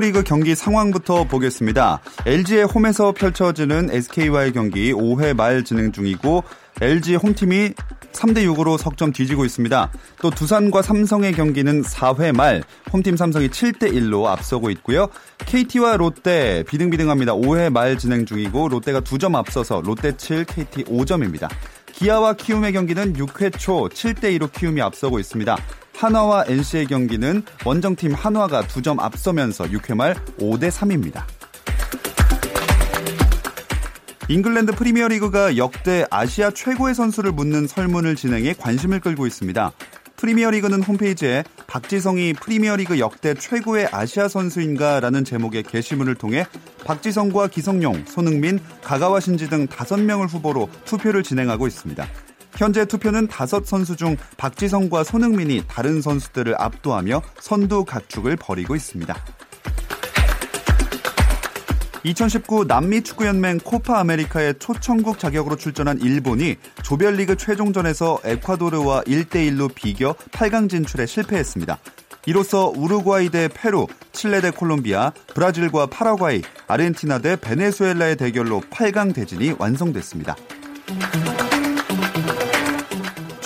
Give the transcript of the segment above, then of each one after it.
KBO 리그 경기 상황부터 보겠습니다. LG의 홈에서 펼쳐지는 SK와의 경기 5회 말 진행 중이고 LG 홈팀이 3대 6으로 석점 뒤지고 있습니다. 또 두산과 삼성의 경기는 4회 말 홈팀 삼성이 7대 1로 앞서고 있고요. KT와 롯데 비등비등합니다. 5회 말 진행 중이고 롯데가 2점 앞서서 롯데 7, KT 5점입니다. 기아와 키움의 경기는 6회 초 7대 2로 키움이 앞서고 있습니다. 한화와 NC의 경기는 원정팀 한화가 2점 앞서면서 6회 말 5대 3입니다. 잉글랜드 프리미어리그가 역대 아시아 최고의 선수를 묻는 설문을 진행해 관심을 끌고 있습니다. 프리미어리그는 홈페이지에 박지성이 프리미어리그 역대 최고의 아시아 선수인가라는 제목의 게시물을 통해 박지성과 기성용, 손흥민, 가가와 신지 등 5명을 후보로 투표를 진행하고 있습니다. 현재 투표는 5 선수 중 박지성과 손흥민이 다른 선수들을 압도하며 선두 각축을 벌이고 있습니다. 2019 남미 축구연맹 코파 아메리카의 초청국 자격으로 출전한 일본이 조별리그 최종전에서 에콰도르와 1대1로 비겨 8강 진출에 실패했습니다. 이로써 우루과이 대 페루, 칠레 대 콜롬비아, 브라질과 파라과이, 아르헨티나 대 베네수엘라의 대결로 8강 대진이 완성됐습니다.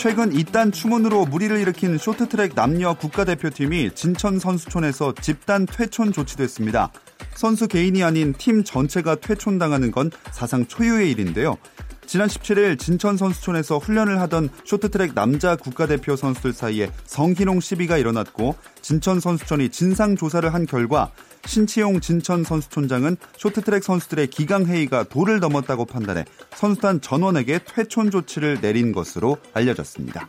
최근 이딴 추문으로 무리를 일으킨 쇼트트랙 남녀 국가대표팀이 진천 선수촌에서 집단 퇴촌 조치됐습니다. 선수 개인이 아닌 팀 전체가 퇴촌당하는 건 사상 초유의 일인데요. 지난 17일 진천 선수촌에서 훈련을 하던 쇼트트랙 남자 국가대표 선수들 사이에 성희롱 시비가 일어났고 진천 선수촌이 진상 조사를 한 결과 신치용 진천 선수촌장은 쇼트트랙 선수들의 기강 회의가 도를 넘었다고 판단해 선수단 전원에게 퇴촌 조치를 내린 것으로 알려졌습니다.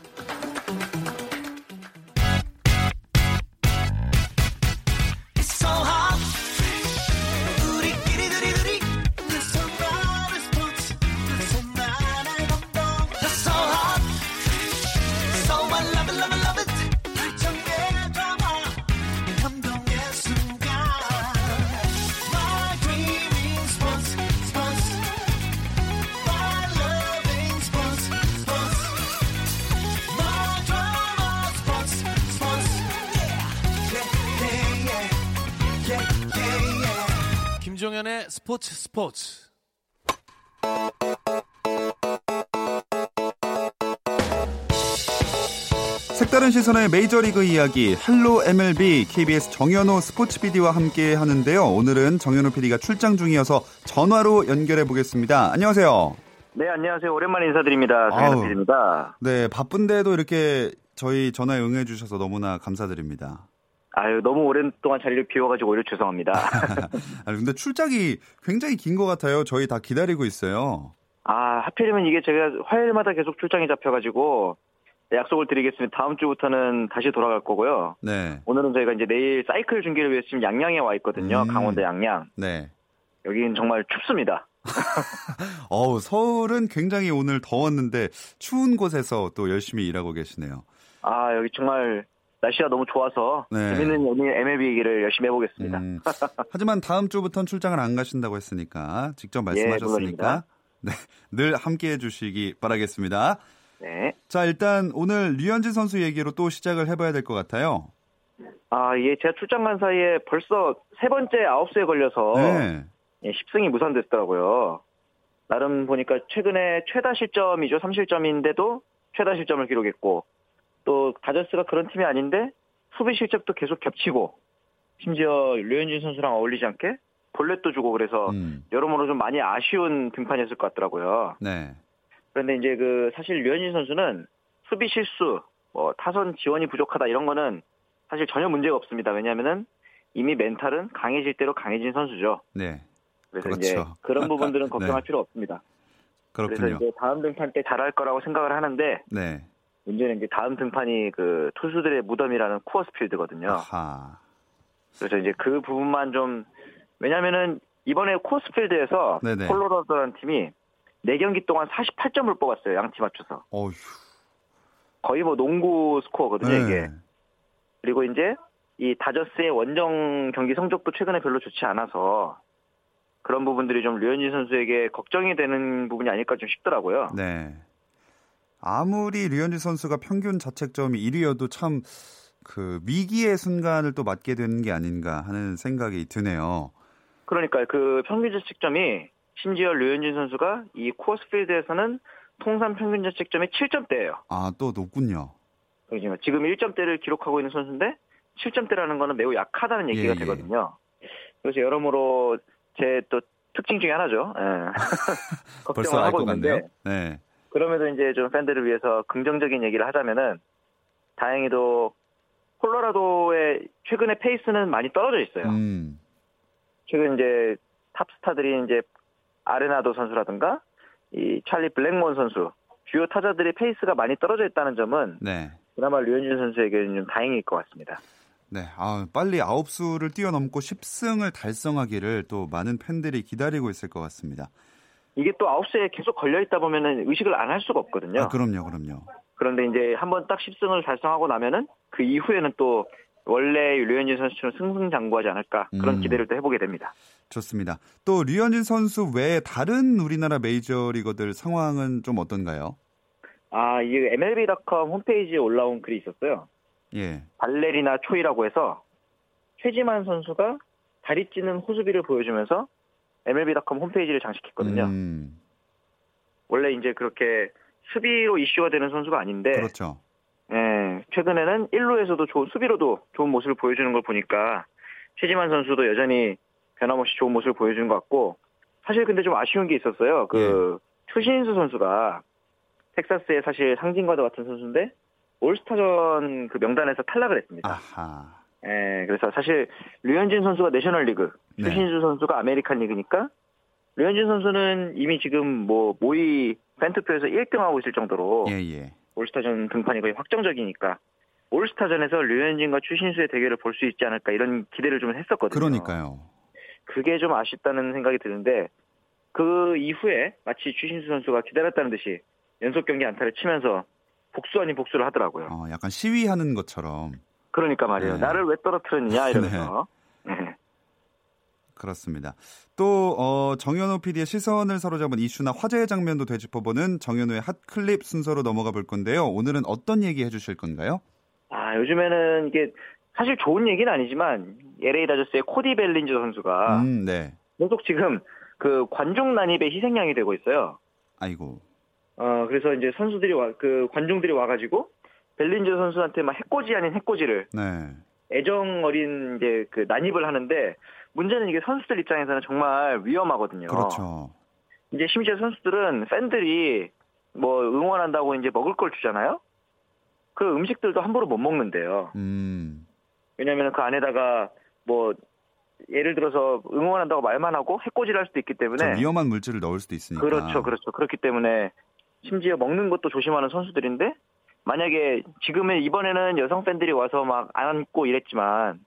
스포츠 스포츠. 색다른 시선의 메이저리그 이야기 헬로 MLB KBS 정현호 스포츠 PD와 함께 하는데요. 오늘은 정현호 PD가 출장 중이어서 전화로 연결해 보겠습니다. 안녕하세요. 네, 안녕하세요. 오랜만에 인사드립니다. 정현호 PD입니다. 네, 바쁜데도 이렇게 저희 전화에 응해 주셔서 너무나 감사드립니다. 아유, 너무 오랜 동안 자리를 비워가지고 오히려 죄송합니다. 아니, 근데 출장이 굉장히 긴 것 같아요. 저희 다 기다리고 있어요. 아, 하필이면 이게 제가 화요일마다 계속 출장이 잡혀가지고 약속을 드리겠습니다. 다음 주부터는 다시 돌아갈 거고요. 네. 오늘은 저희가 이제 내일 사이클 중계를 위해서 지금 양양에 와 있거든요. 음. 강원도 양양. 네. 여기는 정말 춥습니다. 어우, 서울은 굉장히 오늘 더웠는데 추운 곳에서 또 열심히 일하고 계시네요. 아, 여기 정말 날씨가 너무 좋아서 네. 재밌는 오늘 MLB 얘기를 열심히 해보겠습니다. 음, 하지만 다음 주부터는 출장을 안 가신다고 했으니까 직접 말씀하셨으니까 네, 늘 함께 해 주시기 바라겠습니다. 네. 자 일단 오늘 류현진 선수 얘기로 또 시작을 해봐야 될 것 같아요. 아, 예, 제가 출장 간 사이에 벌써 세 번째 아홉수에 걸려서 네. 예, 10승이 무산됐더라고요. 나름 보니까 최근에 최다 실점이죠. 3실점인데도 최다 실점을 기록했고 또 다저스가 그런 팀이 아닌데 수비 실책도 계속 겹치고 심지어 류현진 선수랑 어울리지 않게 볼넷도 주고 그래서 음, 여러모로 좀 많이 아쉬운 등판이었을 것 같더라고요. 네. 그런데 이제 그 사실 류현진 선수는 수비 실수, 뭐 타선 지원이 부족하다 이런 거는 사실 전혀 문제가 없습니다. 왜냐하면은 이미 멘탈은 강해질 대로 강해진 선수죠. 네. 그래서 그렇죠. 이제 그런 부분들은 네. 걱정할 필요 없습니다. 그래서 그렇군요. 이제 다음 등판 때 잘할 거라고 생각을 하는데 네. 문제는 이제 다음 등판이 그 투수들의 무덤이라는 쿠어스필드거든요. 아하. 그래서 이제 그 부분만 좀 왜냐면은 이번에 쿠어스필드에서 네네. 콜로라도라는 팀이 4경기 동안 48점을 뽑았어요. 양팀 합쳐서. 어휴. 거의 뭐 농구 스코어거든요, 네. 이게. 그리고 이제 이 다저스의 원정 경기 성적도 최근에 별로 좋지 않아서 그런 부분들이 좀 류현진 선수에게 걱정이 되는 부분이 아닐까 좀 싶더라고요. 네. 아무리 류현진 선수가 평균 자책점이 1위여도 참 그 위기의 순간을 또 맞게 되는 게 아닌가 하는 생각이 드네요. 그러니까 그 평균 자책점이 심지어 류현진 선수가 이 코어스필드에서는 통산 평균 자책점이 7점대예요. 아, 또 높군요. 그러니까 지금 1점대를 기록하고 있는 선수인데 7점대라는 거는 매우 약하다는 얘기가 예, 예. 되거든요. 그래서 여러모로 제 또 특징 중에 하나죠. 예. 벌써 걱정을 알 하고 것 있는데 같네요. 네. 그럼에도 이제 좀 팬들을 위해서 긍정적인 얘기를 하자면은 다행히도 콜로라도의 최근의 페이스는 많이 떨어져 있어요. 음. 최근 이제 탑스타들이 이제 아레나도 선수라든가 이 찰리 블랙몬 선수 주요 타자들의 페이스가 많이 떨어져 있다는 점은 네. 그나마 류현진 선수에게는 좀 다행일 것 같습니다. 네. 아, 빨리 아홉 수를 뛰어넘고 10승을 달성하기를 또 많은 팬들이 기다리고 있을 것 같습니다. 이게 또 아웃수에 계속 걸려 있다 보면은 의식을 안 할 수가 없거든요. 아, 그럼요. 그럼요. 그런데 이제 한번 딱 10승을 달성하고 나면은 그 이후에는 또 원래 류현진 선수처럼 승승장구하지 않을까 그런 음. 기대를 또 해보게 됩니다. 좋습니다. 또 류현진 선수 외에 다른 우리나라 메이저리거들 상황은 좀 어떤가요? 아, 이 MLB.com 홈페이지에 올라온 글이 있었어요. 예. 발레리나 초이라고 해서 최지만 선수가 다리 찌는 호수비를 보여주면서 MLB.com 홈페이지를 장식했거든요. 음, 원래 이제 그렇게 수비로 이슈가 되는 선수가 아닌데 그렇죠. 예, 최근에는 1루에서도 좋은 수비로도 좋은 모습을 보여주는 걸 보니까 최지만 선수도 여전히 변함없이 좋은 모습을 보여주는 것 같고 사실 근데 좀 아쉬운 게 있었어요. 그 추신수 선수가 텍사스의 사실 상징과도 같은 선수인데 올스타전 그 명단에서 탈락을 했습니다. 아하. 예, 그래서 사실 류현진 선수가 내셔널리그, 네. 추신수 선수가 아메리칸 리그니까 류현진 선수는 이미 지금 뭐 모의 팬투표에서 1등하고 있을 정도로 예, 예. 올스타전 등판이 거의 확정적이니까 올스타전에서 류현진과 추신수의 대결을 볼 수 있지 않을까 이런 기대를 좀 했었거든요. 그러니까요. 그게 좀 아쉽다는 생각이 드는데 그 이후에 마치 추신수 선수가 기다렸다는 듯이 연속 경기 안타를 치면서 복수 아닌 복수를 하더라고요. 어, 약간 시위하는 것처럼 그러니까 말이에요. 네. 나를 왜 떨어뜨렸냐 이러면서. 네. 그렇습니다. 또 어, 정현호 PD의 시선을 사로잡은 이슈나 화제의 장면도 되짚어보는 정현호의 핫 클립 순서로 넘어가 볼 건데요. 오늘은 어떤 얘기 해주실 건가요? 아 요즘에는 이게 사실 좋은 얘기는 아니지만 LA 다저스의 코디 벨린저 선수가 음, 네. 계속 지금 그 관중 난입의 희생양이 되고 있어요. 아이고. 어 그래서 이제 선수들이 와 그 관중들이 와가지고 벨린저 선수한테 막 해코지 아닌 해코지를 네. 애정 어린 이제 그 난입을 하는데 문제는 이게 선수들 입장에서는 정말 위험하거든요. 그렇죠. 이제 심지어 선수들은 팬들이 뭐 응원한다고 이제 먹을 걸 주잖아요. 그 음식들도 함부로 못 먹는데요. 음. 왜냐하면 그 안에다가 뭐 예를 들어서 응원한다고 말만 하고 해코지를 할 수도 있기 좀 때문에 위험한 물질을 넣을 수도 있으니까. 그렇죠, 그렇죠. 그렇기 때문에 심지어 먹는 것도 조심하는 선수들인데 만약에 지금은 이번에는 여성 팬들이 와서 막 안고 이랬지만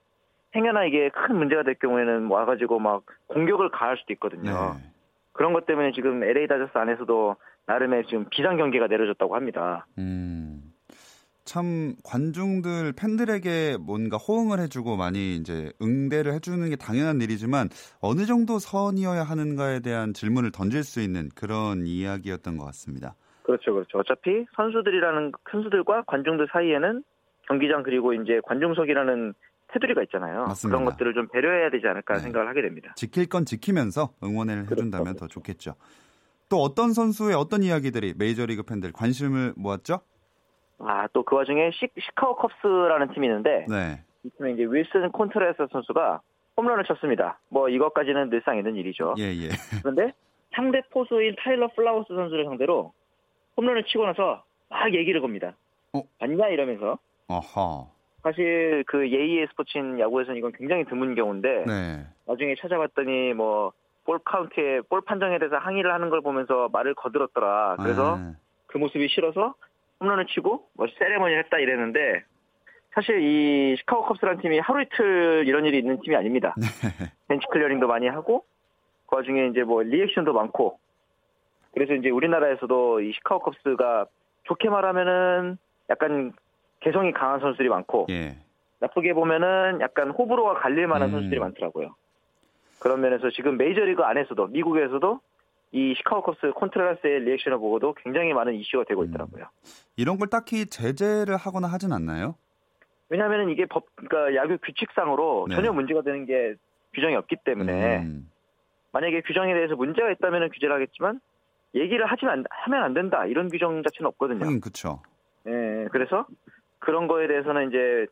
행여나 이게 큰 문제가 될 경우에는 와가지고 막 공격을 가할 수도 있거든요. 네. 그런 것 때문에 지금 LA 다저스 안에서도 나름의 지금 비상 경계가 내려졌다고 합니다. 음. 참 관중들 팬들에게 뭔가 호응을 해주고 많이 이제 응대를 해주는 게 당연한 일이지만 어느 정도 선이어야 하는가에 대한 질문을 던질 수 있는 그런 이야기였던 것 같습니다. 그렇죠, 그렇죠. 어차피 선수들이라는 선수들과 관중들 사이에는 경기장 그리고 이제 관중석이라는 테두리가 있잖아요. 맞습니다. 그런 것들을 좀 배려해야 되지 않을까 네. 생각을 하게 됩니다. 지킬 건 지키면서 응원을 그렇죠, 해준다면 더 좋겠죠. 또 어떤 선수의 어떤 이야기들이 메이저리그 팬들 관심을 모았죠? 아, 또 그 와중에 시, 시카고 컵스라는 팀이 있는데 네. 이 팀에 이제 윌슨 콘트레라스 선수가 홈런을 쳤습니다. 뭐 이것까지는 늘상 있는 일이죠. 예, 예. 그런데 상대 포수인 타일러 플라워스 선수를 상대로 홈런을 치고 나서 막 얘기를 겁니다. 어? 봤냐 이러면서 어허. 사실 그 예의의 스포츠인 야구에서는 이건 굉장히 드문 경우인데 네. 나중에 찾아봤더니 뭐 볼 카운트에 볼 판정에 대해서 항의를 하는 걸 보면서 말을 거들었더라. 그래서 아, 그 모습이 싫어서 홈런을 치고 뭐 세레머니를 했다 이랬는데 사실 이 시카고 컵스라는 팀이 하루 이틀 이런 일이 있는 팀이 아닙니다. 네. 벤치 클리어링도 많이 하고 그 와중에 이제 뭐 리액션도 많고 그래서 이제 우리나라에서도 이 시카고 컵스가 좋게 말하면은 약간 개성이 강한 선수들이 많고 예. 나쁘게 보면은 약간 호불호가 갈릴 만한 음. 선수들이 많더라고요. 그런 면에서 지금 메이저리그 안에서도 미국에서도 이 시카고 컵스 콘트라스의 리액션을 보고도 굉장히 많은 이슈가 되고 음. 있더라고요. 이런 걸 딱히 제재를 하거나 하진 않나요? 왜냐하면 이게 법, 그러니까 야구 규칙상으로 네. 전혀 문제가 되는 게 규정이 없기 때문에 음. 만약에 규정에 대해서 문제가 있다면 규제를 하겠지만 얘기를 하지만 안- 하면 안 된다 이런 규정 자체는 없거든요. 하긴 그쵸. 예, 그래서 그런 거에 대해서는 이제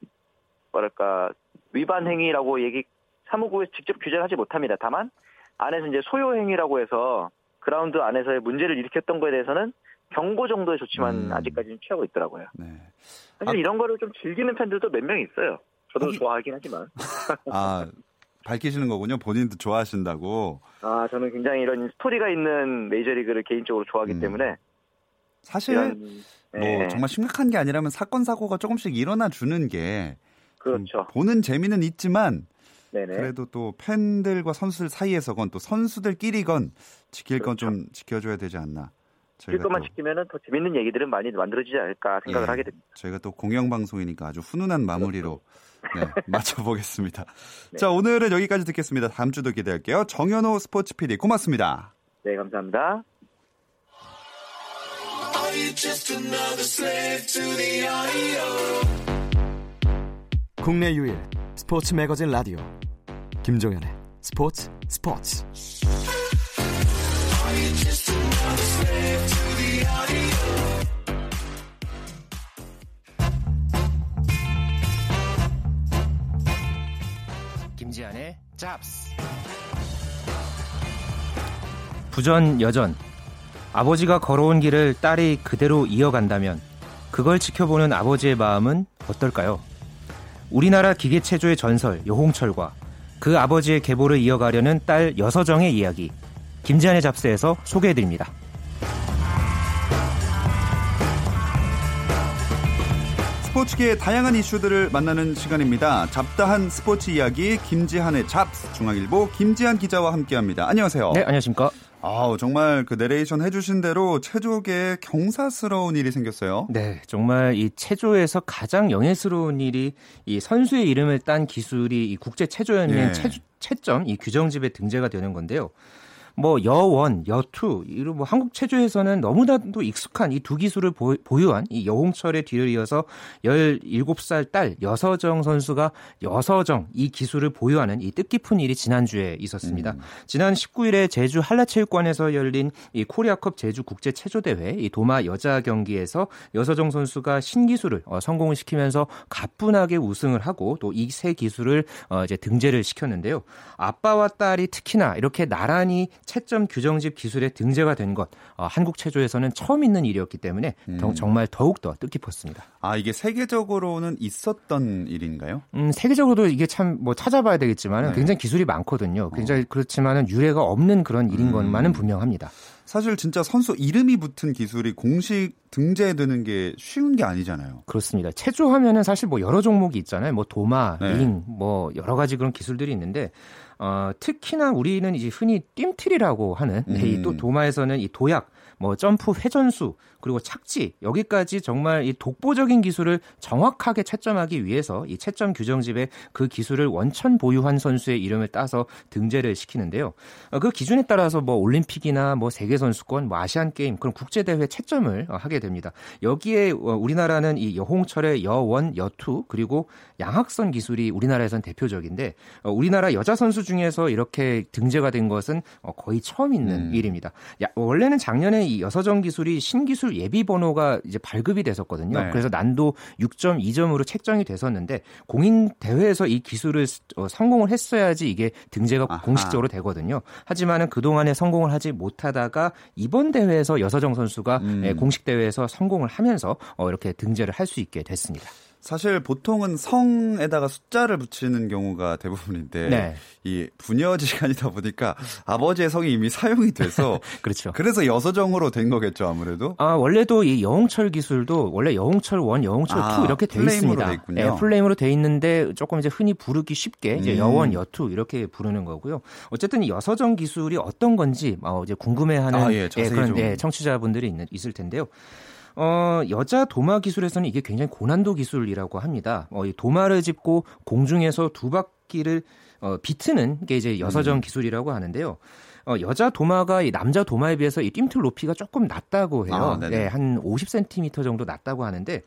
뭐랄까 위반 행위라고 얘기 사무국에서 직접 규제를 하지 못합니다. 다만 안에서 이제 소요 행위라고 해서 그라운드 안에서의 문제를 일으켰던 거에 대해서는 경고 정도의 조치만 음. 아직까지는 취하고 있더라고요. 네. 사실 아- 이런 거를 좀 즐기는 팬들도 몇 명 있어요. 저도 하긴- 좋아하긴 하지만. 아, 밝히시는 거군요. 본인도 좋아하신다고. 아, 저는 굉장히 이런 스토리가 있는 메이저리그를 개인적으로 좋아하기 음. 때문에 사실 이런 뭐 예, 정말 심각한 게 아니라면 사건 사고가 조금씩 일어나 주는 게 그렇죠. 좀 보는 재미는 있지만 네네. 그래도 또 팬들과 선수들 사이에서건 또 선수들끼리건 지킬 건좀 지켜줘야 되지 않나. 질 것만 지키면은 더 재밌는 얘기들은 많이 만들어지지 않을까 생각을 예, 하게 됩니다. 저희가 또 공영 방송이니까 아주 훈훈한 마무리로 네, 맞춰보겠습니다. 네. 자, 오늘은 여기까지 듣겠습니다. 다음 주도 기대할게요. 정현호 스포츠 PD 고맙습니다. 네, 감사합니다. 국내 유일 스포츠 매거진 라디오 김종현의 스포츠 스포츠 김지한의 잡스. 부전 여전. 아버지가 걸어온 길을 딸이 그대로 이어간다면 그걸 지켜보는 아버지의 마음은 어떨까요? 우리나라 기계체조의 전설 여홍철과 그 아버지의 계보를 이어가려는 딸 여서정의 이야기. 김지한의 잡스에서 소개해드립니다. 스포츠계의 다양한 이슈들을 만나는 시간입니다. 잡다한 스포츠 이야기 김지한의 잡스 중앙일보 김지한 기자와 함께합니다. 안녕하세요. 네, 안녕하십니까? 아우 정말 그 내레이션 해주신 대로 체조계에 경사스러운 일이 생겼어요. 네, 정말 이 체조에서 가장 영예스러운 일이 이 선수의 이름을 딴 기술이 이 국제 체조연맹 예. 체, 채점 이 규정집에 등재가 되는 건데요. 뭐 여원, 여투 이런 뭐 한국 체조에서는 너무나도 익숙한 이 두 기술을 보, 보유한 이 여홍철의 뒤를 이어서 17살 딸 여서정 선수가 여서정 이 기술을 보유하는 이 뜻깊은 일이 지난주에 있었습니다. 지난 19일에 제주 한라체육관에서 열린 이 코리아컵 제주 국제 체조 대회 이 도마 여자 경기에서 여서정 선수가 신기술을 어, 성공을 시키면서 가뿐하게 우승을 하고 또 이 세 기술을 어, 이제 등재를 시켰는데요. 아빠와 딸이 특히나 이렇게 나란히 채점 규정집 기술에 등재가 된것 어, 한국 체조에서는 처음 있는 일이었기 때문에 더- 정말 더욱 더 뜻깊었습니다. 아 이게 세계적으로는 있었던 일인가요? 음, 세계적으로도 이게 참 뭐 찾아봐야 되겠지만 네. 굉장히 기술이 많거든요. 굉장히 그렇지만은 유례가 없는 그런 일인 음. 것만은 분명합니다. 사실 진짜 선수 이름이 붙은 기술이 공식 등재되는 게 쉬운 게 아니잖아요. 그렇습니다. 체조 하면은 사실 뭐 여러 종목이 있잖아요. 뭐 도마, 네. 링, 뭐 여러 가지 그런 기술들이 있는데 어, 특히나 우리는 이제 흔히 뜀틀이라고 하는 네, 음. 이 또 도마에서는 이 도약, 뭐 점프 회전수 그리고 착지 여기까지 정말 이 독보적인 기술을 정확하게 채점하기 위해서 이 채점 규정집에 그 기술을 원천 보유한 선수의 이름을 따서 등재를 시키는데요. 어, 그 기준에 따라서 뭐 올림픽이나 뭐 세계 선수권, 뭐 아시안 게임 그런 국제 대회 채점을 어, 하게 됩니다. 여기에 어, 우리나라는 이 여홍철의 여원, 여투 그리고 양학선 기술이 우리나라에선 대표적인데 어, 우리나라 여자 선수 중에서 이렇게 등재가 된 것은 어, 거의 처음 있는 음. 일입니다. 야, 원래는 작년에 이 여서정 기술이 신기술 예비 번호가 이제 발급이 됐었거든요. 네. 그래서 난도 6.2점으로 책정이 됐었는데 공인 대회에서 이 기술을 어, 성공을 했어야지 이게 등재가 아하. 공식적으로 되거든요. 하지만은 그 동안에 성공을 하지 못하다가 이번 대회에서 여서정 선수가 음. 예, 공식 대회에서 성공을 하면서 어, 이렇게 등재를 할 수 있게 됐습니다. 사실 보통은 성에다가 숫자를 붙이는 경우가 대부분인데 네. 이 부녀지간이다 보니까 아버지의 성이 이미 사용이 돼서 그렇죠. 그래서 여서정으로 된 거겠죠 아무래도. 아 원래도 이 여홍철 기술도 원래 여홍철 1, 여홍철 아, 2 이렇게 돼 있습니다. 돼 있군요. 네, 플레임으로 돼 있는데 조금 이제 흔히 부르기 쉽게 이제 음. 여원, 여투 이렇게 부르는 거고요. 어쨌든 이 여서정 기술이 어떤 건지 어, 이제 궁금해하는 아, 예, 예, 그런 예, 청취자분들이 있는, 있을 텐데요. 어, 여자 도마 기술에서는 이게 굉장히 고난도 기술이라고 합니다. 어, 이 도마를 짚고 공중에서 두 바퀴를 어, 비트는 게 이제 여서정 음. 기술이라고 하는데요. 어, 여자 도마가 이 남자 도마에 비해서 이 뜀틀 높이가 조금 낮다고 해요. 아, 네, 한 50cm 정도 낮다고 하는데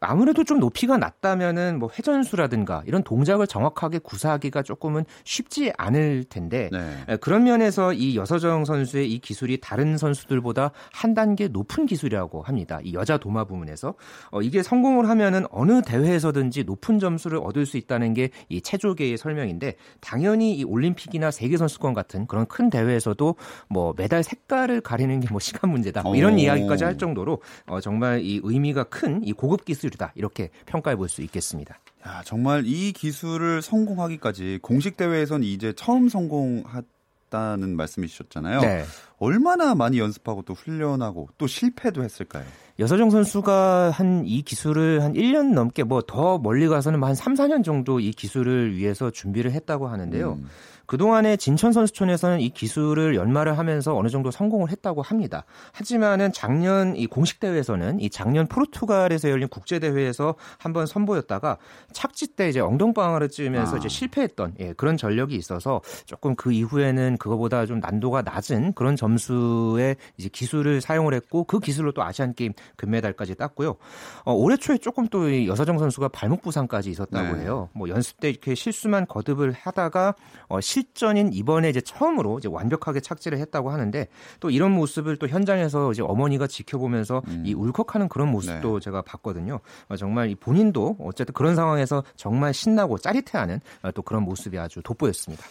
아무래도 좀 높이가 낮다면은 뭐 회전수라든가 이런 동작을 정확하게 구사하기가 조금은 쉽지 않을 텐데 네. 그런 면에서 이 여서정 선수의 이 기술이 다른 선수들보다 한 단계 높은 기술이라고 합니다. 이 여자 도마 부문에서 어, 이게 성공을 하면은 어느 대회에서든지 높은 점수를 얻을 수 있다는 게 이 체조계의 설명인데 당연히 이 올림픽이나 세계 선수권 같은 그런 큰 대회에서도 뭐 메달 색깔을 가리는 게 뭐 시간 문제다 뭐 이런 오. 이야기까지 할 정도로 어, 정말 이 의미가 큰 이 고급 기술 기술이다. 이렇게 평가해 볼 수 있겠습니다. 야, 정말 이 기술을 성공하기까지 공식 대회에선 이제 처음 성공했다는 말씀이셨잖아요. 네. 얼마나 많이 연습하고 또 훈련하고 또 실패도 했을까요? 여서정 선수가 한 이 기술을 한 1년 넘게 뭐 더 멀리 가서는 한 3, 4년 정도 이 기술을 위해서 준비를 했다고 하는데요. 음. 그동안에 진천 선수촌에서는 이 기술을 연마를 하면서 어느 정도 성공을 했다고 합니다. 하지만은 작년 이 공식 대회에서는 이 작년 포르투갈에서 열린 국제 대회에서 한번 선보였다가 착지 때 이제 엉덩방아를 찌면서 아. 이제 실패했던 예, 그런 전력이 있어서 조금 그 이후에는 그거보다 좀 난도가 낮은 그런 점수의 이제 기술을 사용을 했고 그 기술로 또 아시안 게임 금메달까지 땄고요. 어, 올해 초에 조금 또 여서정 선수가 발목 부상까지 있었다고 네. 해요. 뭐 연습 때 이렇게 실수만 거듭을 하다가 어, 실전인 이번에 이제 처음으로 이제 완벽하게 착지를 했다고 하는데 또 이런 모습을 또 현장에서 이제 어머니가 지켜보면서 음. 이 울컥하는 그런 모습도 네. 제가 봤거든요. 어, 정말 이 본인도 어쨌든 그런 상황에서 정말 신나고 짜릿해하는 어, 또 그런 모습이 아주 돋보였습니다.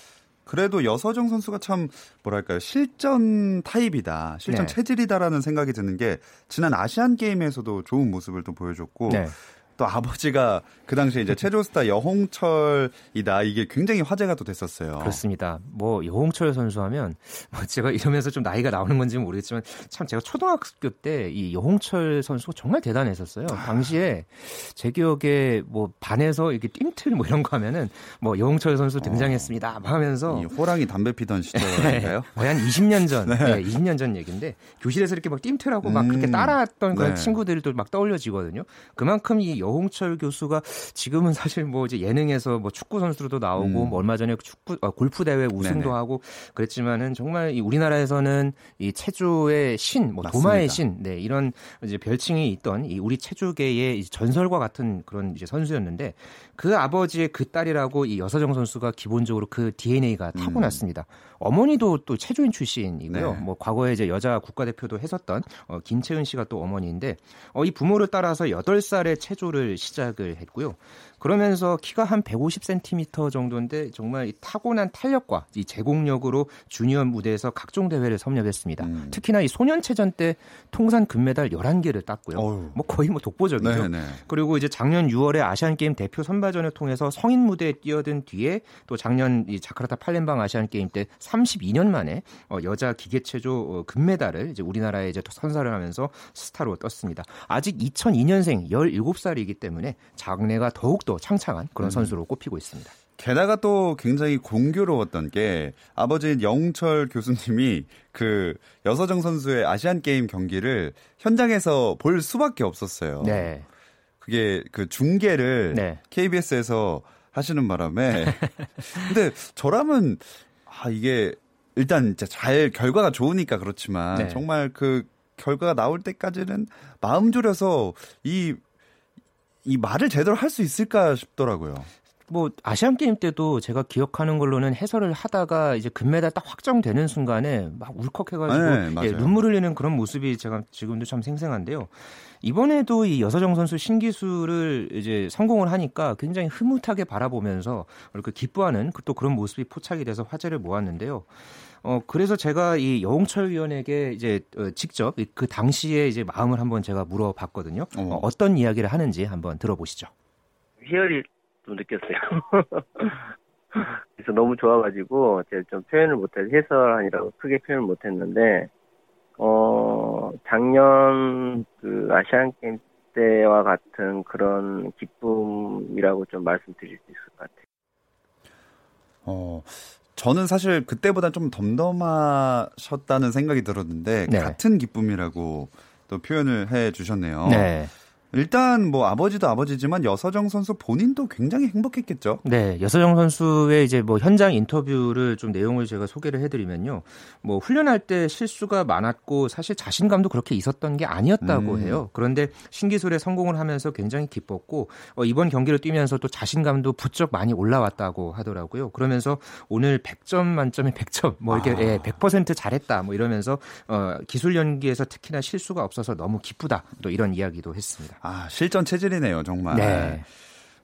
그래도 여서정 선수가 참 뭐랄까요 실전 타입이다 실전 네. 체질이다라는 생각이 드는 게 지난 아시안 게임에서도 좋은 모습을 또 보여줬고 네. 또 아버지가 그 당시에 이제 체조스타 여홍철이다 이게 굉장히 화제가 또 됐었어요. 그렇습니다. 뭐 여홍철 선수 하면 뭐 제가 이러면서 좀 나이가 나오는 건지 모르겠지만 참 제가 초등학교 때 이 여홍철 선수가 정말 대단했었어요. 당시에 제 기억에 뭐 반에서 이렇게 띵틀 뭐 이런 거 하면은 뭐 여홍철 선수 등장했습니다. 막 하면서 호랑이 담배 피던 시절인가요? 거의 한 20년 전, 네. 네, 20년 전 얘기인데 교실에서 이렇게 막 띵틀하고 막 음, 그렇게 따라했던 그런 네. 친구들도 막 떠올려지거든요. 그만큼 이 여홍철 교수가 지금은 사실 뭐 이제 예능에서 뭐 축구 선수로도 나오고 음. 뭐 얼마 전에 축구 아, 골프 대회 우승도 네네. 하고 그랬지만은 정말 이 우리나라에서는 이 체조의 신, 뭐 도마의 신, 네 이런 이제 별칭이 있던 이 우리 체조계의 전설과 같은 그런 이제 선수였는데 그 아버지의 그 딸이라고 이 여서정 선수가 기본적으로 그 DNA가 음. 타고났습니다. 음. 어머니도 또 체조인 출신이고요. 네. 뭐 과거에 이제 여자 국가대표도 했었던 어, 김채은 씨가 또 어머니인데 어, 이 부모를 따라서 8살에 체조를 시작을 했고요. 그러면서 키가 한 150cm 정도인데 정말 이 타고난 탄력과 이 제공력으로 주니어 무대에서 각종 대회를 섭렵했습니다. 음. 특히나 이 소년체전 때 통산 금메달 11개를 땄고요. 어휴. 뭐 거의 뭐 독보적이죠. 네네. 네. 그리고 이제 작년 6월에 아시안 게임 대표 선발전을 통해서 성인 무대에 뛰어든 뒤에 또 작년 이 자카르타 팔렘방 아시안 게임 때 32년 만에 어, 여자 기계체조 어, 금메달을 이제 우리나라에 이제 선사를 하면서 스타로 떴습니다. 아직 2002년생 17살이기 때문에 장래가 더욱더 창창한 그런 음. 선수로 꼽히고 있습니다. 게다가 또 굉장히 공교로웠던 게 아버지 영철 교수님이 그 여서정 선수의 아시안 게임 경기를 현장에서 볼 수밖에 없었어요. 네. 그게 그 중계를 네. KBS에서 하시는 바람에 근데 저라면 아 이게 일단 잘 결과가 좋으니까 그렇지만 네. 정말 그 결과가 나올 때까지는 마음 졸여서 이 이 말을 제대로 할 수 있을까 싶더라고요. 뭐 아시안 게임 때도 제가 기억하는 걸로는 해설을 하다가 이제 금메달 딱 확정되는 순간에 막 울컥해가지고 네, 예, 눈물 흘리는 그런 모습이 제가 지금도 참 생생한데요. 이번에도 이 여서정 선수 신기술을 이제 성공을 하니까 굉장히 흐뭇하게 바라보면서 이렇게 기뻐하는 그또 그런 모습이 포착이 돼서 화제를 모았는데요. 어 그래서 제가 이 여홍철 위원에게 이제 어, 직접 그 당시에 이제 마음을 한번 제가 물어봤거든요. 어. 어, 어떤 이야기를 하는지 한번 들어보시죠. 희열이 좀 느꼈어요. 그래서 너무 좋아가지고 제가 좀 표현을 못해서 해설하니라고 크게 표현을 못했는데 어 작년 그 아시안 게임 때와 같은 그런 기쁨이라고 좀 말씀드릴 수 있을 것 같아요. 어 저는 사실 그때보다 좀 덤덤하셨다는 생각이 들었는데 네. 같은 기쁨이라고 또 표현을 해 주셨네요. 네. 일단 뭐 아버지도 아버지지만 여서정 선수 본인도 굉장히 행복했겠죠. 네, 여서정 선수의 이제 뭐 현장 인터뷰를 좀 내용을 제가 소개를 해드리면요. 뭐 훈련할 때 실수가 많았고 사실 자신감도 그렇게 있었던 게 아니었다고 음. 해요. 그런데 신기술에 성공을 하면서 굉장히 기뻤고 어, 이번 경기를 뛰면서 또 자신감도 부쩍 많이 올라왔다고 하더라고요. 그러면서 오늘 100점 만점에 100점 뭐 이렇게 아. 예, 100% 잘했다 뭐 이러면서 어, 기술 연기에서 특히나 실수가 없어서 너무 기쁘다 또 이런 이야기도 했습니다. 아, 실전 체질이네요, 정말. 네.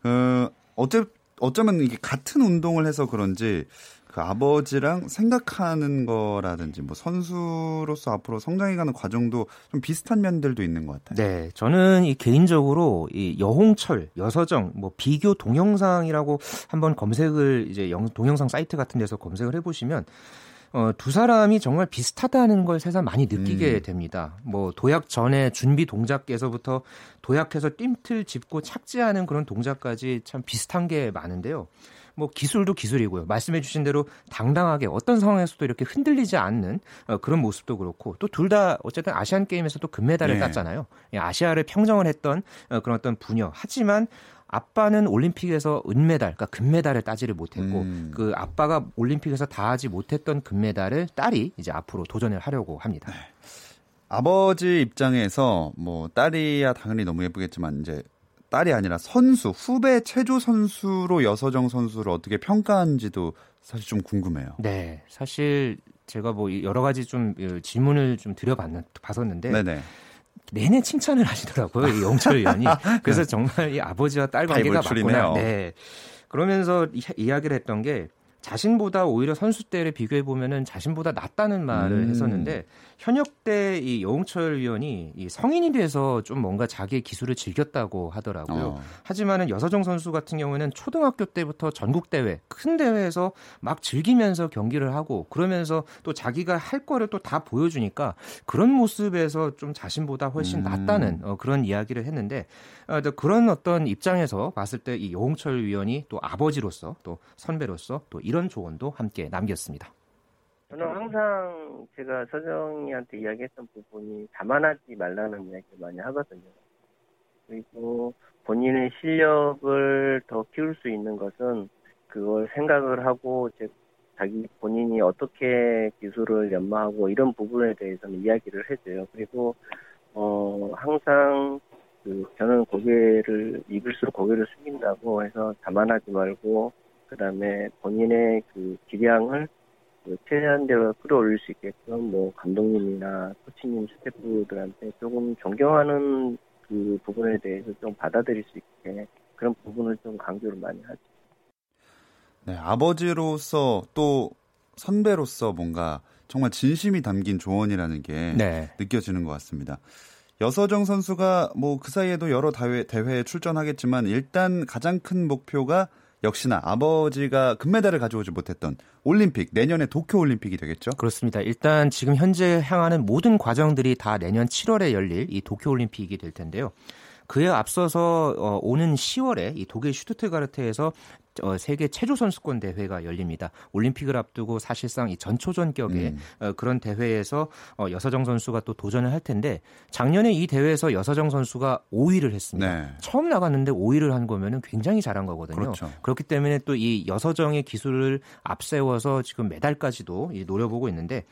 어, 어째, 어쩌면 이게 같은 운동을 해서 그런지 그 아버지랑 생각하는 거라든지 뭐 선수로서 앞으로 성장해가는 과정도 좀 비슷한 면들도 있는 것 같아요. 네, 저는 이 개인적으로 이 여홍철, 여서정, 뭐 비교 동영상이라고 한번 검색을 이제 영, 동영상 사이트 같은 데서 검색을 해보시면 어, 두 사람이 정말 비슷하다는 걸 새삼 많이 느끼게 음. 됩니다. 뭐 도약 전에 준비 동작에서부터 도약해서 뜀틀 짚고 착지하는 그런 동작까지 참 비슷한 게 많은데요. 뭐 기술도 기술이고요. 말씀해 주신 대로 당당하게 어떤 상황에서도 이렇게 흔들리지 않는 어, 그런 모습도 그렇고 또 둘 다 어쨌든 아시안 게임에서도 금메달을 네. 땄잖아요. 예, 아시아를 평정을 했던 어, 그런 어떤 분야. 하지만 아빠는 올림픽에서 은메달, 그러니까 금메달을 따지를 못했고 음. 그 아빠가 올림픽에서 다하지 못했던 금메달을 딸이 이제 앞으로 도전을 하려고 합니다. 네. 아버지 입장에서 뭐 딸이야 당연히 너무 예쁘겠지만 이제 딸이 아니라 선수 후배 체조 선수로 여서정 선수를 어떻게 평가한지도 사실 좀 궁금해요. 네, 사실 제가 뭐 여러 가지 좀 질문을 좀 드려봤었는데 네네. 내내 칭찬을 하시더라고요. 이 영철 의원이. 그래서 정말 이 아버지와 딸 관계가 맞구나. 네. 그러면서 이, 이야기를 했던 게 자신보다 오히려 선수 때를 비교해 보면은 자신보다 낫다는 말을 음. 했었는데 현역 때 이 여홍철 위원이 이 성인이 돼서 좀 뭔가 자기의 기술을 즐겼다고 하더라고요. 어. 하지만은 여서정 선수 같은 경우에는 초등학교 때부터 전국 대회, 큰 대회에서 막 즐기면서 경기를 하고 그러면서 또 자기가 할 거를 또 다 보여주니까 그런 모습에서 좀 자신보다 훨씬 음. 낫다는 어, 그런 이야기를 했는데 어, 그런 어떤 입장에서 봤을 때 이 여홍철 위원이 또 아버지로서 또 선배로서 또 이런 조언도 함께 남겼습니다. 저는 항상 제가 서정이한테 이야기했던 부분이 자만하지 말라는 이야기를 많이 하거든요. 그리고 본인의 실력을 더 키울 수 있는 것은 그걸 생각을 하고 이제 자기 본인이 어떻게 기술을 연마하고 이런 부분에 대해서는 이야기를 해줘요. 그리고 어 항상 그 저는 고개를 입을수록 고개를 숙인다고 해서 자만하지 말고 그다음에 본인의 그 기량을 그 최대한대로 끌어올릴 수 있게끔 뭐 감독님이나 코치님 스태프들한테 조금 존경하는 그 부분에 대해서 좀 받아들일 수 있게 그런 부분을 좀 강조를 많이 하죠. 네, 아버지로서 또 선배로서 뭔가 정말 진심이 담긴 조언이라는 게 네. 느껴지는 것 같습니다. 여서정 선수가 뭐 그 사이에도 여러 대회, 대회에 출전하겠지만 일단 가장 큰 목표가 역시나 아버지가 금메달을 가져오지 못했던 올림픽 내년에 도쿄 올림픽이 되겠죠? 그렇습니다. 일단 지금 현재 향하는 모든 과정들이 다 내년 7월에 열릴 이 도쿄 올림픽이 될 텐데요. 그에 앞서서 어, 오는 10월에 이 독일 슈투트가르트에서 어, 세계 체조 선수권 대회가 열립니다. 올림픽을 앞두고 사실상 이 전초전 격의 음. 어, 그런 대회에서 어, 여서정 선수가 또 도전을 할 텐데 작년에 이 대회에서 여서정 선수가 5위를 했습니다. 네. 처음 나갔는데 5위를 한 거면은 굉장히 잘한 거거든요. 그렇죠. 그렇기 때문에 또 이 여서정의 기술을 앞세워서 지금 메달까지도 노려보고 있는데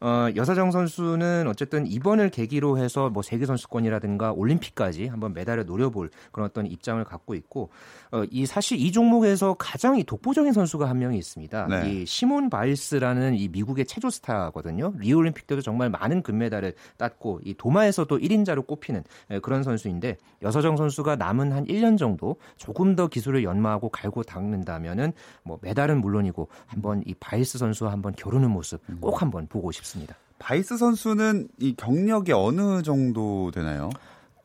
어, 여사정 선수는 어쨌든 이번을 계기로 해서 뭐 세계 선수권이라든가 올림픽까지 한번 메달을 노려볼 그런 어떤 입장을 갖고 있고 어, 이 사실 이 종목에서 가장 이 독보적인 선수가 한 명이 있습니다. 네. 이 시몬 바일스라는 이 미국의 체조 스타거든요. 리우 올림픽 때도 정말 많은 금메달을 땄고 이 도마에서도 1인자로 꼽히는 예, 그런 선수인데 여서정 선수가 남은 한 1년 정도 조금 더 기술을 연마하고 갈고 닦는다면은 뭐 메달은 물론이고 한번 이 바일스 선수와 한번 겨루는 모습 꼭 한번 보고 싶습니다. 바일스 선수는 이 경력이 어느 정도 되나요?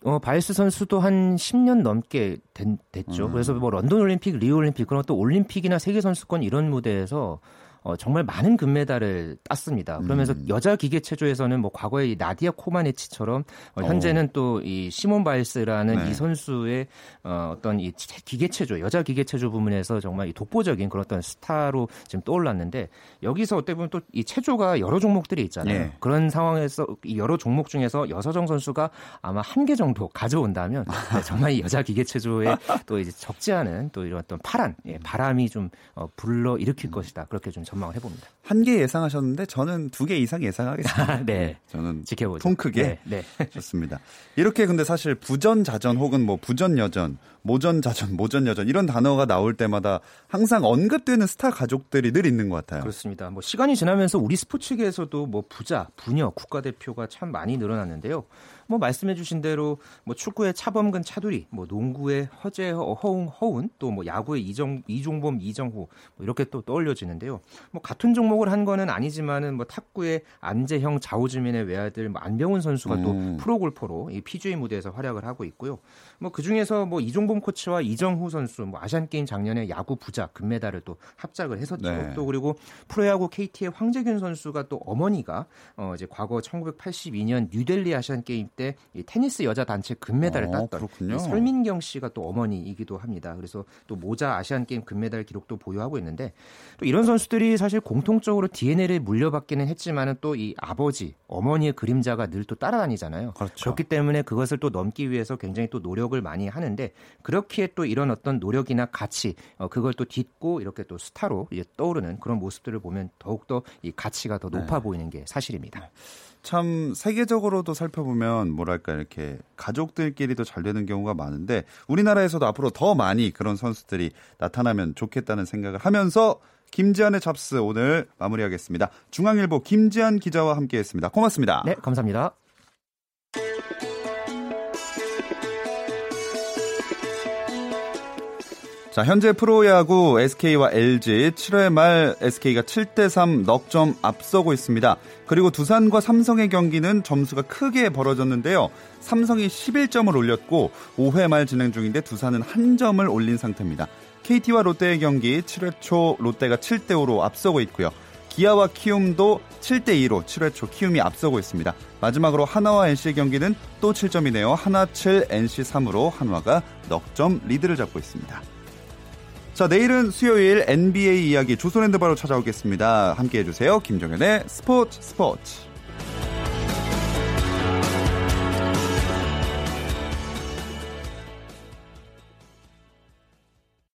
어, 바일스 선수도 한 10년 넘게 된, 됐죠. 음. 그래서 뭐 런던 올림픽, 리우 올림픽 그런 또 올림픽이나 세계 선수권 이런 무대에서 어, 정말 많은 금메달을 땄습니다. 그러면서 음. 여자 기계 체조에서는 뭐 과거에 이 나디아 코마네치처럼 어, 현재는 또 이 시몬 바일스라는 네. 이 선수의 어, 어떤 이 기계 체조 여자 기계 체조 부문에서 정말 이 독보적인 그런 어떤 스타로 지금 떠올랐는데 여기서 어떻게 보면 또 이 체조가 여러 종목들이 있잖아요. 네. 그런 상황에서 이 여러 종목 중에서 여서정 선수가 아마 한 개 정도 가져온다면 네, 정말 이 여자 기계 체조에 또 이제 적지 않은 또 이런 어떤 파란 예, 바람이 좀 어, 불러 일으킬 음. 것이다. 그렇게 좀 전망을 해봅니다. 한 개 예상하셨는데 저는 두 개 이상 예상하겠습니다. 네. 저는 지켜보죠. 통 크게 네, 네. 좋습니다. 이렇게 근데 사실 부전 자전 혹은 뭐 부전 여전, 모전 자전, 모전 여전 이런 단어가 나올 때마다 항상 언급되는 스타 가족들이 늘 있는 것 같아요. 그렇습니다. 뭐 시간이 지나면서 우리 스포츠계에서도 뭐 부자, 부녀, 국가대표가 참 많이 늘어났는데요. 뭐 말씀해주신 대로 뭐 축구의 차범근, 차두리, 뭐 농구의 허재, 허웅, 허운, 또 뭐 야구의 이정, 이종범, 이정후 뭐 이렇게 또 떠올려지는데요. 뭐 같은 종목을 한 거는 아니지만은 뭐 탁구의 안재형, 자오즈민의 외아들 뭐 안병훈 선수가 음. 또 프로골퍼로 이 PGA 무대에서 활약을 하고 있고요. 뭐 그 중에서 뭐 이종범 코치와 이정후 선수, 뭐 아시안 게임 작년에 야구 부자 금메달을 또 합작을 했었죠. 네. 또 그리고 프로야구 KT의 황재균 선수가 또 어머니가 어 이제 과거 1982년 뉴델리 아시안 게임 때 이 테니스 여자 단체 금메달을 어, 땄던 설민경 씨가 또 어머니이기도 합니다. 그래서 또 모자 아시안 게임 금메달 기록도 보유하고 있는데 또 이런 선수들이 사실 공통적으로 DNA를 물려받기는 했지만은 또 이 아버지, 어머니의 그림자가 늘 또 따라다니잖아요. 그렇죠. 그렇기 때문에 그것을 또 넘기 위해서 굉장히 또 노력을 많이 하는데 그렇기에 또 이런 어떤 노력이나 가치 어, 그걸 또 딛고 이렇게 또 스타로 떠오르는 그런 모습들을 보면 더욱더 이 가치가 더 높아 네. 보이는 게 사실입니다. 참 세계적으로도 살펴보면 뭐랄까 이렇게 가족들끼리도 잘 되는 경우가 많은데 우리나라에서도 앞으로 더 많이 그런 선수들이 나타나면 좋겠다는 생각을 하면서 김지한의 잡스 오늘 마무리하겠습니다. 중앙일보 김지한 기자와 함께했습니다. 고맙습니다. 네, 감사합니다. 자, 현재 프로야구 SK와 LG 7회 말 SK가 7대 3 넉점 앞서고 있습니다. 그리고 두산과 삼성의 경기는 점수가 크게 벌어졌는데요. 삼성이 11점을 올렸고 5회 말 진행 중인데 두산은 한 점을 올린 상태입니다. KT와 롯데의 경기 7회 초 롯데가 7대 5로 앞서고 있고요. 기아와 키움도 7대 2로 7회 초 키움이 앞서고 있습니다. 마지막으로 하나와 NC의 경기는 또 7점이네요. 하나 7, NC 3으로 한화가 넉점 리드를 잡고 있습니다. 자, 내일은 수요일 NBA 이야기 조선핸드바로 찾아오겠습니다. 함께 해주세요. 김정현의 스포츠 스포츠.